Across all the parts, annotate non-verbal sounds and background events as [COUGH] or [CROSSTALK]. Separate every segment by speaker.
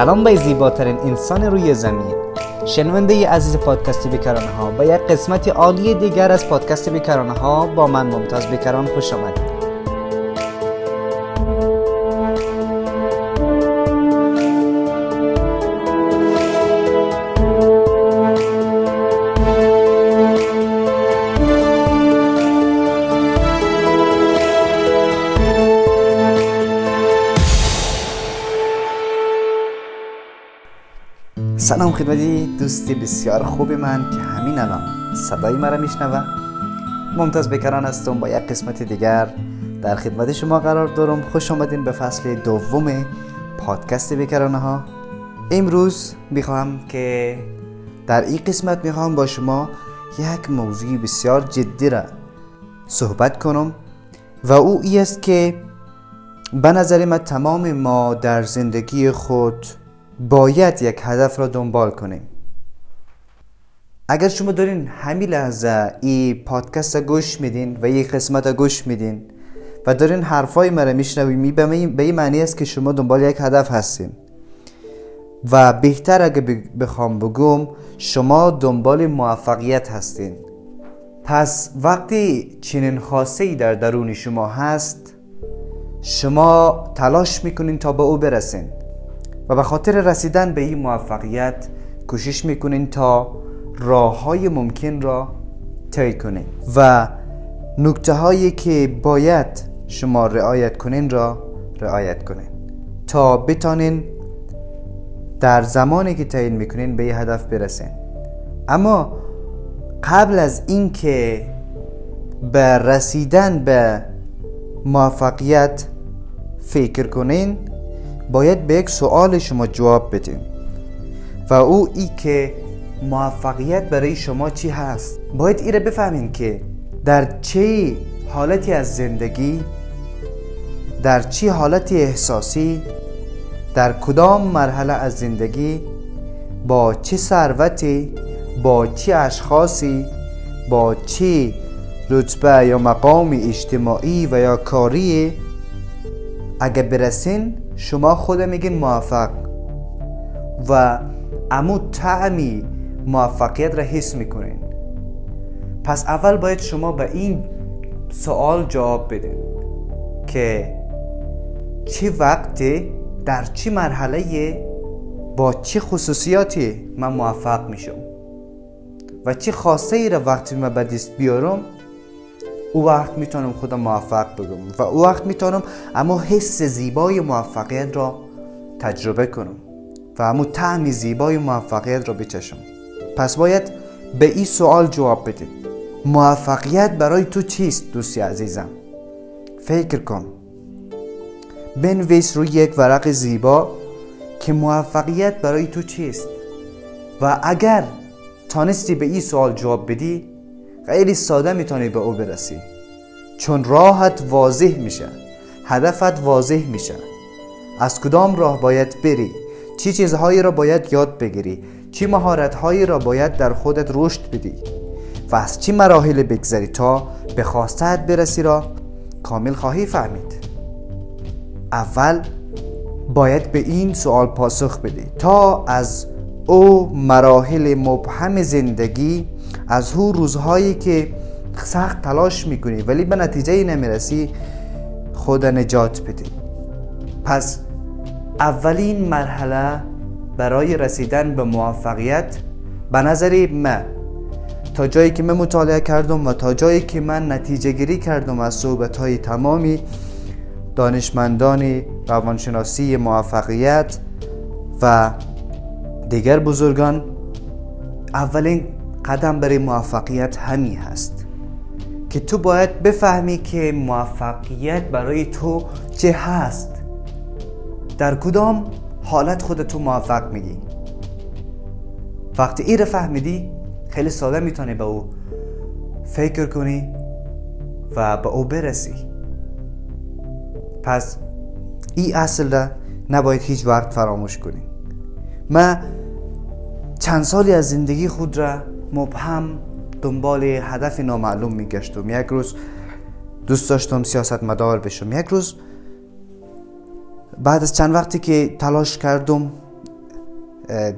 Speaker 1: سلام به زیباترین انسان روی زمین. شنونده عزیز پادکست بیکرانه ها با یک قسمت عالی دیگر از پادکست بیکرانه ها با من ممتاز بیکران خوش آمدید. سلام خدمتی دوستی بسیار خوب من که همین الان صدای مرا میشنوه. ممتاز بکران هستم با یک قسمت دیگر در خدمت شما قرار دارم. خوش آمدین به فصل دوم پادکست بکرانه ها امروز می‌خواهم که در این قسمت می‌خواهم با شما یک موضوع بسیار جدی را صحبت کنم و او ای است که به نظر من تمام ما در زندگی خود باید یک هدف را دنبال کنیم. اگر شما دارین همین لحظه این پادکست را گوش میدین و این قسمت را گوش میدین و دارین حرفای مرا میشنویم به این معنی است که شما دنبال یک هدف هستین. و بهتر اگه بخوام بگم شما دنبال موفقیت هستین. پس وقتی چنین خاصه ای در درون شما هست شما تلاش می‌کنین تا به او برسین. و به خاطر رسیدن به این موفقیت کوشش می‌کنین تا راه های ممکن را طی کنین و نکته هایی که باید شما رعایت کنین را رعایت کنین تا بتانین در زمانی که تعیین می‌کنین به یه هدف برسین. اما قبل از اینکه به رسیدن به موفقیت فکر کنین باید به یک سوال شما جواب بدیم. و او ای که موفقیت برای شما چی هست؟ باید ای را بفهمین که در چه حالتی از زندگی در چه حالتی احساسی در کدام مرحله از زندگی با چه ثروتی با چه اشخاصی با چه رتبه یا مقام اجتماعی و یا کاری؟ اگه برسین شما خود میگین موفق. و امو تعمی موفقیت را حس می‌کنین. پس اول باید شما به این سوال جواب بدین که چه وقتی در چه مرحله با چه خصوصیاتی من موفق میشم؟ و چه خاصه ای را وقتی من به دست بیارم او وقت می‌تونم خودم موفق بگم و او وقت می‌تونم اما حس زیبای موفقیت را تجربه کنم و اما طعم زیبای موفقیت را بچشم. پس باید به این سوال جواب بدیم موفقیت برای تو چیست دوستی عزیزم؟ فکر کن. بنویس روی یک ورق زیبا که موفقیت برای تو چیست و اگر تانستی به این سوال جواب بدی خیلی ساده می‌تونی به او برسی. چون راحت واضح میشه هدفت واضح میشه. از کدام راه باید بری؟ چی چیزهایی را باید یاد بگیری؟ چی مهارتهایی را باید در خودت رشد بدی؟ و از چی مراحل بگذری تا به خواستت برسی را کامل خواهی فهمید؟ اول باید به این سوال پاسخ بدی تا از او مراحل مبهم زندگی از هو روزهایی که سخت تلاش می‌کنی ولی به نتیجه نمی‌رسی خود نجات بدی پس اولین مرحله برای رسیدن به موفقیت به نظر من تا جایی که من مطالعه کردم و تا جایی که من نتیجه گیری کردم از صحبت های تمامی دانشمندان روانشناسی موفقیت و دیگر بزرگان اولین قدم برای موفقیت همی هست که تو باید بفهمی که موفقیت برای تو چه هست. در کدام حالت خودتو موفق میگی؟ وقتی این فهمیدی خیلی ساده می‌تونی به او فکر کنی و به او برسی. پس این اصل را نباید هیچ وقت فراموش کنی. من چند سالی از زندگی خود را مبهم دنبال هدف نامعلوم میگشتم. یک روز دوست داشتم سیاست مدار بشم. یک روز بعد از چند وقتی که تلاش کردم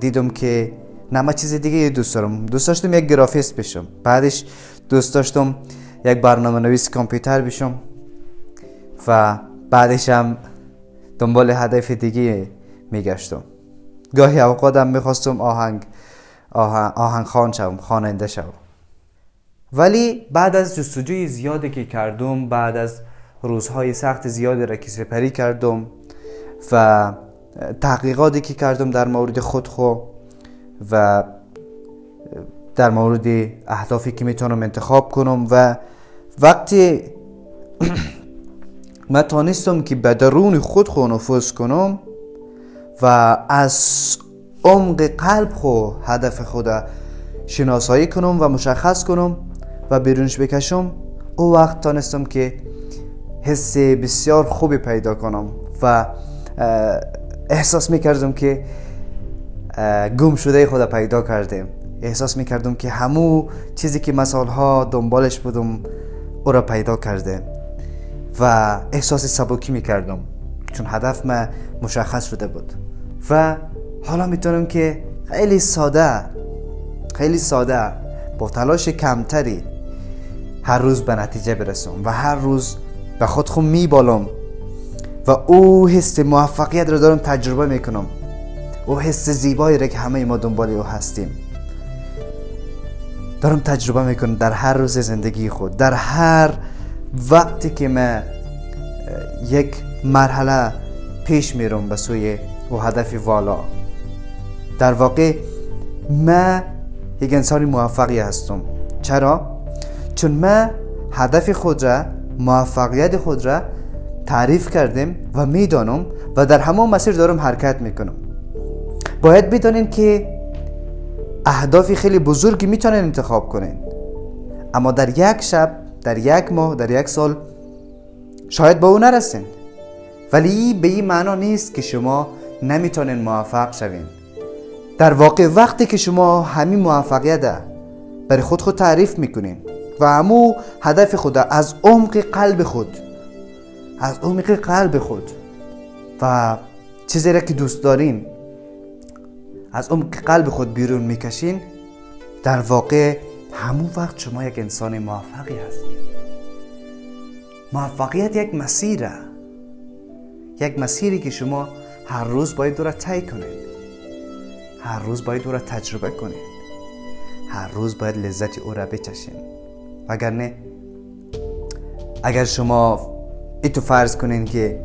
Speaker 1: دیدم که نه چیز دیگه دوست دارم. دوست داشتم یک گرافیست بشم. بعدش دوست داشتم یک برنامه نویس کامپیوتر بشم و بعدش هم دنبال هدف دیگه میگشتم. گاهی اوقاتم می‌خواستم آهنگ آهنگ خان شوم خواننده شوم. ولی بعد از جستجوی زیادی که کردم بعد از روزهای سخت زیادی را که سپری کردم و تحقیقاتی که کردم در مورد خود خو و در مورد اهدافی که می‌تونم انتخاب کنم و وقتی [CLEARS THROAT] من تانستم که به درون خود خو نفوذ کنم و از عمق قلب خو هدف خود شناسایی کنم و مشخص کنم و بیرونش بکشم او وقت تانستم که حس بسیار خوبی پیدا کنم و احساس می‌کردم که گم شده خدا پیدا کردم. احساس می‌کردم که همو چیزی که مسائل دنبالش بودم او را پیدا کرده و احساس سبکی می‌کردم چون هدف ما مشخص شده بود. و حالا می‌تونم که خیلی ساده خیلی ساده با تلاش کمتری هر روز به نتیجه برسم و هر روز به خود خود میبالم و او حس موفقیت رو دارم تجربه می‌کنم. او حس زیبایی را که همه ما دنبال او هستیم. دارم تجربه می‌کنم در هر روز زندگی خود در هر وقتی که من یک مرحله پیش میرم به سوی او هدف والا. در واقع من یک انسانی موفقی هستم. چرا؟ چون من هدف خود را موفقیت خود را تعریف کردم و می‌دانم و در همون مسیر دارم حرکت می‌کنم. باید بدانین که اهدافی خیلی بزرگی می‌تونن انتخاب کنین. اما در یک شب در یک ماه در یک سال شاید به او نرسین. ولی به این معنا نیست که شما نمی‌تونین موفق شوین. در واقع وقتی که شما همین موفقیت برای خود خود تعریف می‌کنین و همو هدف خود از عمق قلب خود از عمق قلب خود و چیزی را که دوست دارین از عمق قلب خود بیرون می‌کشین در واقع همون وقت شما یک انسان موفقی هستید. موفقیت یک مسیره یک مسیری که شما هر روز باید دو را طی کنید. هر روز باید او را تجربه کنید هر روز باید لذت او را بچشین اگر نه اگر شما ایتو فرض کنین که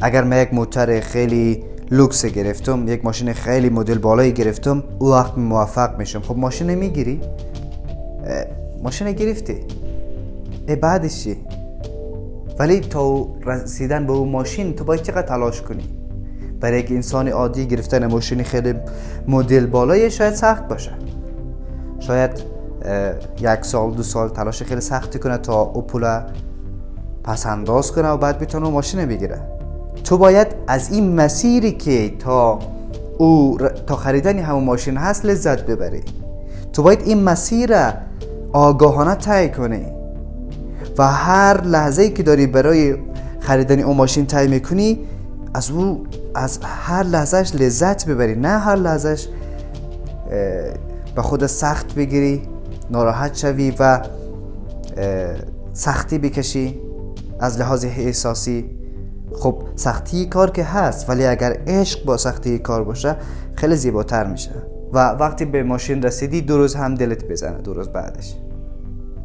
Speaker 1: اگر من یک موتر خیلی لوکس گرفتم یک ماشین خیلی مدل بالایی گرفتم او وقت موفق میشم. خب ماشین می‌گیری؟ ماشین گرفتی. ای بعدش چی؟ ولی تا رسیدن به اون ماشین تو باید چقدر تلاش کنی؟ برای یک انسان عادی گرفتن ماشین خیلی مدل بالایی شاید سخت باشه. شاید یک سال دو سال تلاش خیلی سختی کنه تا او پول پس انداز کنه و بعد بتونه ماشین بگیره. تو باید از این مسیری که تا او تا خریدن همون ماشین هست لذت ببری. تو باید این مسیر آگاهانه طی کنی و هر لحظه ای که داری برای خریدن اون ماشین طی می‌کنی از او از هر لحظهش لذت ببری نه هر لحظهش به خود سخت بگیری ناراحت شوی و سختی بکشی از لحاظ احساسی. خب سختی کار که هست ولی اگر عشق با سختی کار باشه خیلی زیباتر میشه. و وقتی به ماشین رسیدی دو روز هم دلت بزنه دو روز بعدش.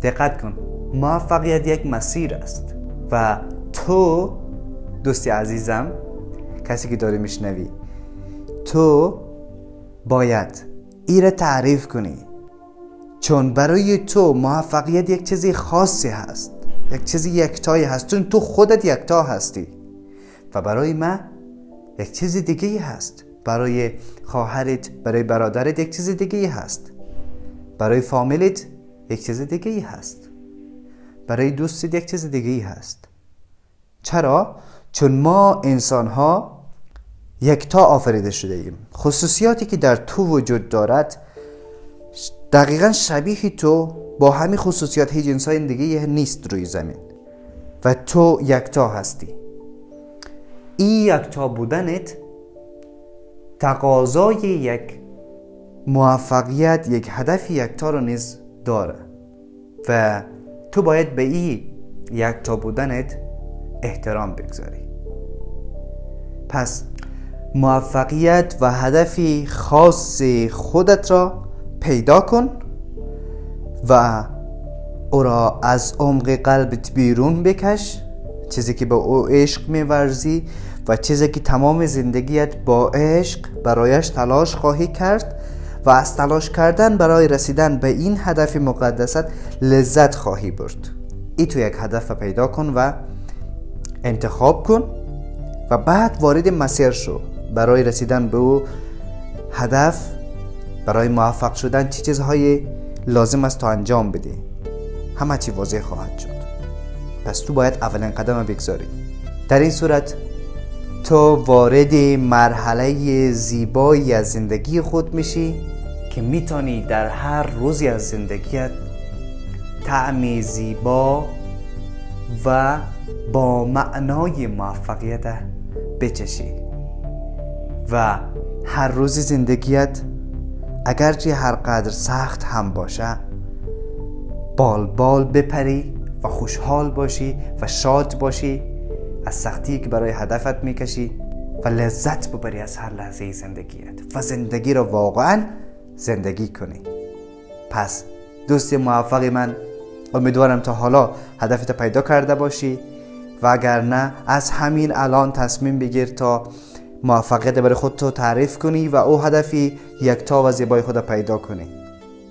Speaker 1: دقت کن موفقیت یک مسیر است و تو دوستی عزیزم کسی که داری میشنوی. تو باید ایره تعریف کنی. چون برای تو موفقیت یک چیزی خاصی هست یک چیزی یکتایی هست چون تو خودت یکتا هستی. و برای من یک چیز دیگه هست. برای خواهرت برای برادرت یک چیز دیگه هست. برای فامیلت یک چیز دیگه هست. برای دوستت یک چیز دیگه هست. چرا؟ چون ما انسان ها یکتا آفریده شده ایم. خصوصیاتی که در تو وجود دارد دقیقا شبیه تو با همین خصوصیات هیچ انسان دیگه نیست روی زمین. و تو یکتا هستی. این یکتا بودنت تقاضای یک موفقیت یک هدف یکتا رو نیز داره. و تو باید به این یکتا بودنت احترام بگذاری. پس موفقیت و هدفی خاص خودت را پیدا کن و او را از عمق قلبت بیرون بکش. چیزی که به او عشق میورزی و چیزی که تمام زندگیت با عشق برایش تلاش خواهی کرد و از تلاش کردن برای رسیدن به این هدف مقدست لذت خواهی برد. ای تو یک هدف پیدا کن و انتخاب کن و بعد وارد مسیر شو. برای رسیدن به او هدف برای موفق شدن چه چیزهای لازم است تا انجام بده. همه چی واضح خواهد شد. پس تو باید اولین قدم بگذاری. در این صورت تو وارد مرحله زیبایی از زندگی خود میشی که می‌تونی در هر روزی از زندگیت طعم زیبا و با معنای موفقیت بچشی. و هر روز زندگیت اگرچه هر قدر سخت هم باشه بال بال بپری و خوشحال باشی و شاد باشی از سختی که برای هدفت می‌کشی و لذت ببری از هر لحظه زندگیت و زندگی را واقعا زندگی کنی. پس دوست موفق من امیدوارم تا حالا هدفت پیدا کرده باشی و اگر نه از همین الان تصمیم بگیر تا موفقیت برای خود تو تعریف کنی و او هدفی یکتا و زیبای خود پیدا کنی.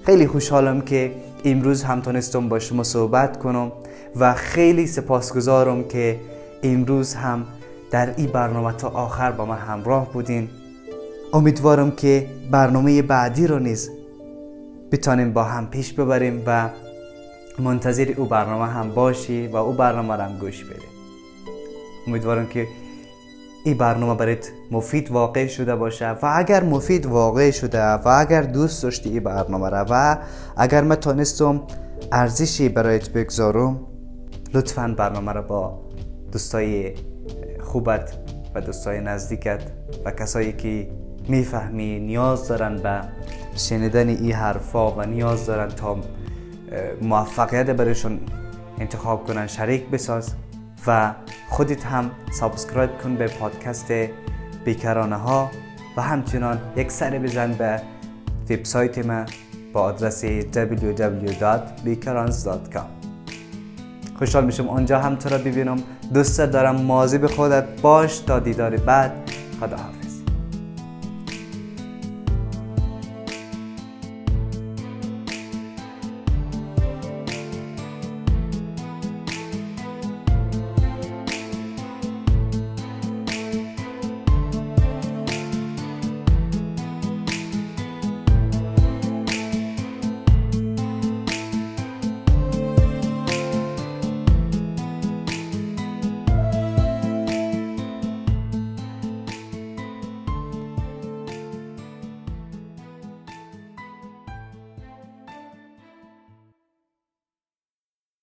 Speaker 1: خیلی خوشحالم که امروز هم تونستم با شما صحبت کنم و خیلی سپاسگزارم که امروز هم در این برنامه تا آخر با من همراه بودین. امیدوارم که برنامه بعدی رو نیز بتانیم با هم پیش ببریم و منتظر او برنامه هم باشی و او برنامه رو هم گوش بدی. امیدوارم که این برنامه برات مفید واقع شده باشه و اگر مفید واقع شده و اگر دوست داشتی این برنامه را و اگر من تانستم ارزشی برایت بگذارم لطفا برنامه را با دوستای خوبت و دوستای نزدیکت و کسایی که می‌فهمی نیاز دارن به شنیدن این حرفا و نیاز دارن تا موفقیت برایشون انتخاب کنن شریک بساز. و خودت هم subscribe کن به پادکست بیکرانه ها و همچنان یک سر بزن به وبسایت ما با آدرس www.bekarans.com خوشحال میشم آنجا هم تو را ببینم. دوست دارم مواظب خودت باش. تا دیدار بعد خدا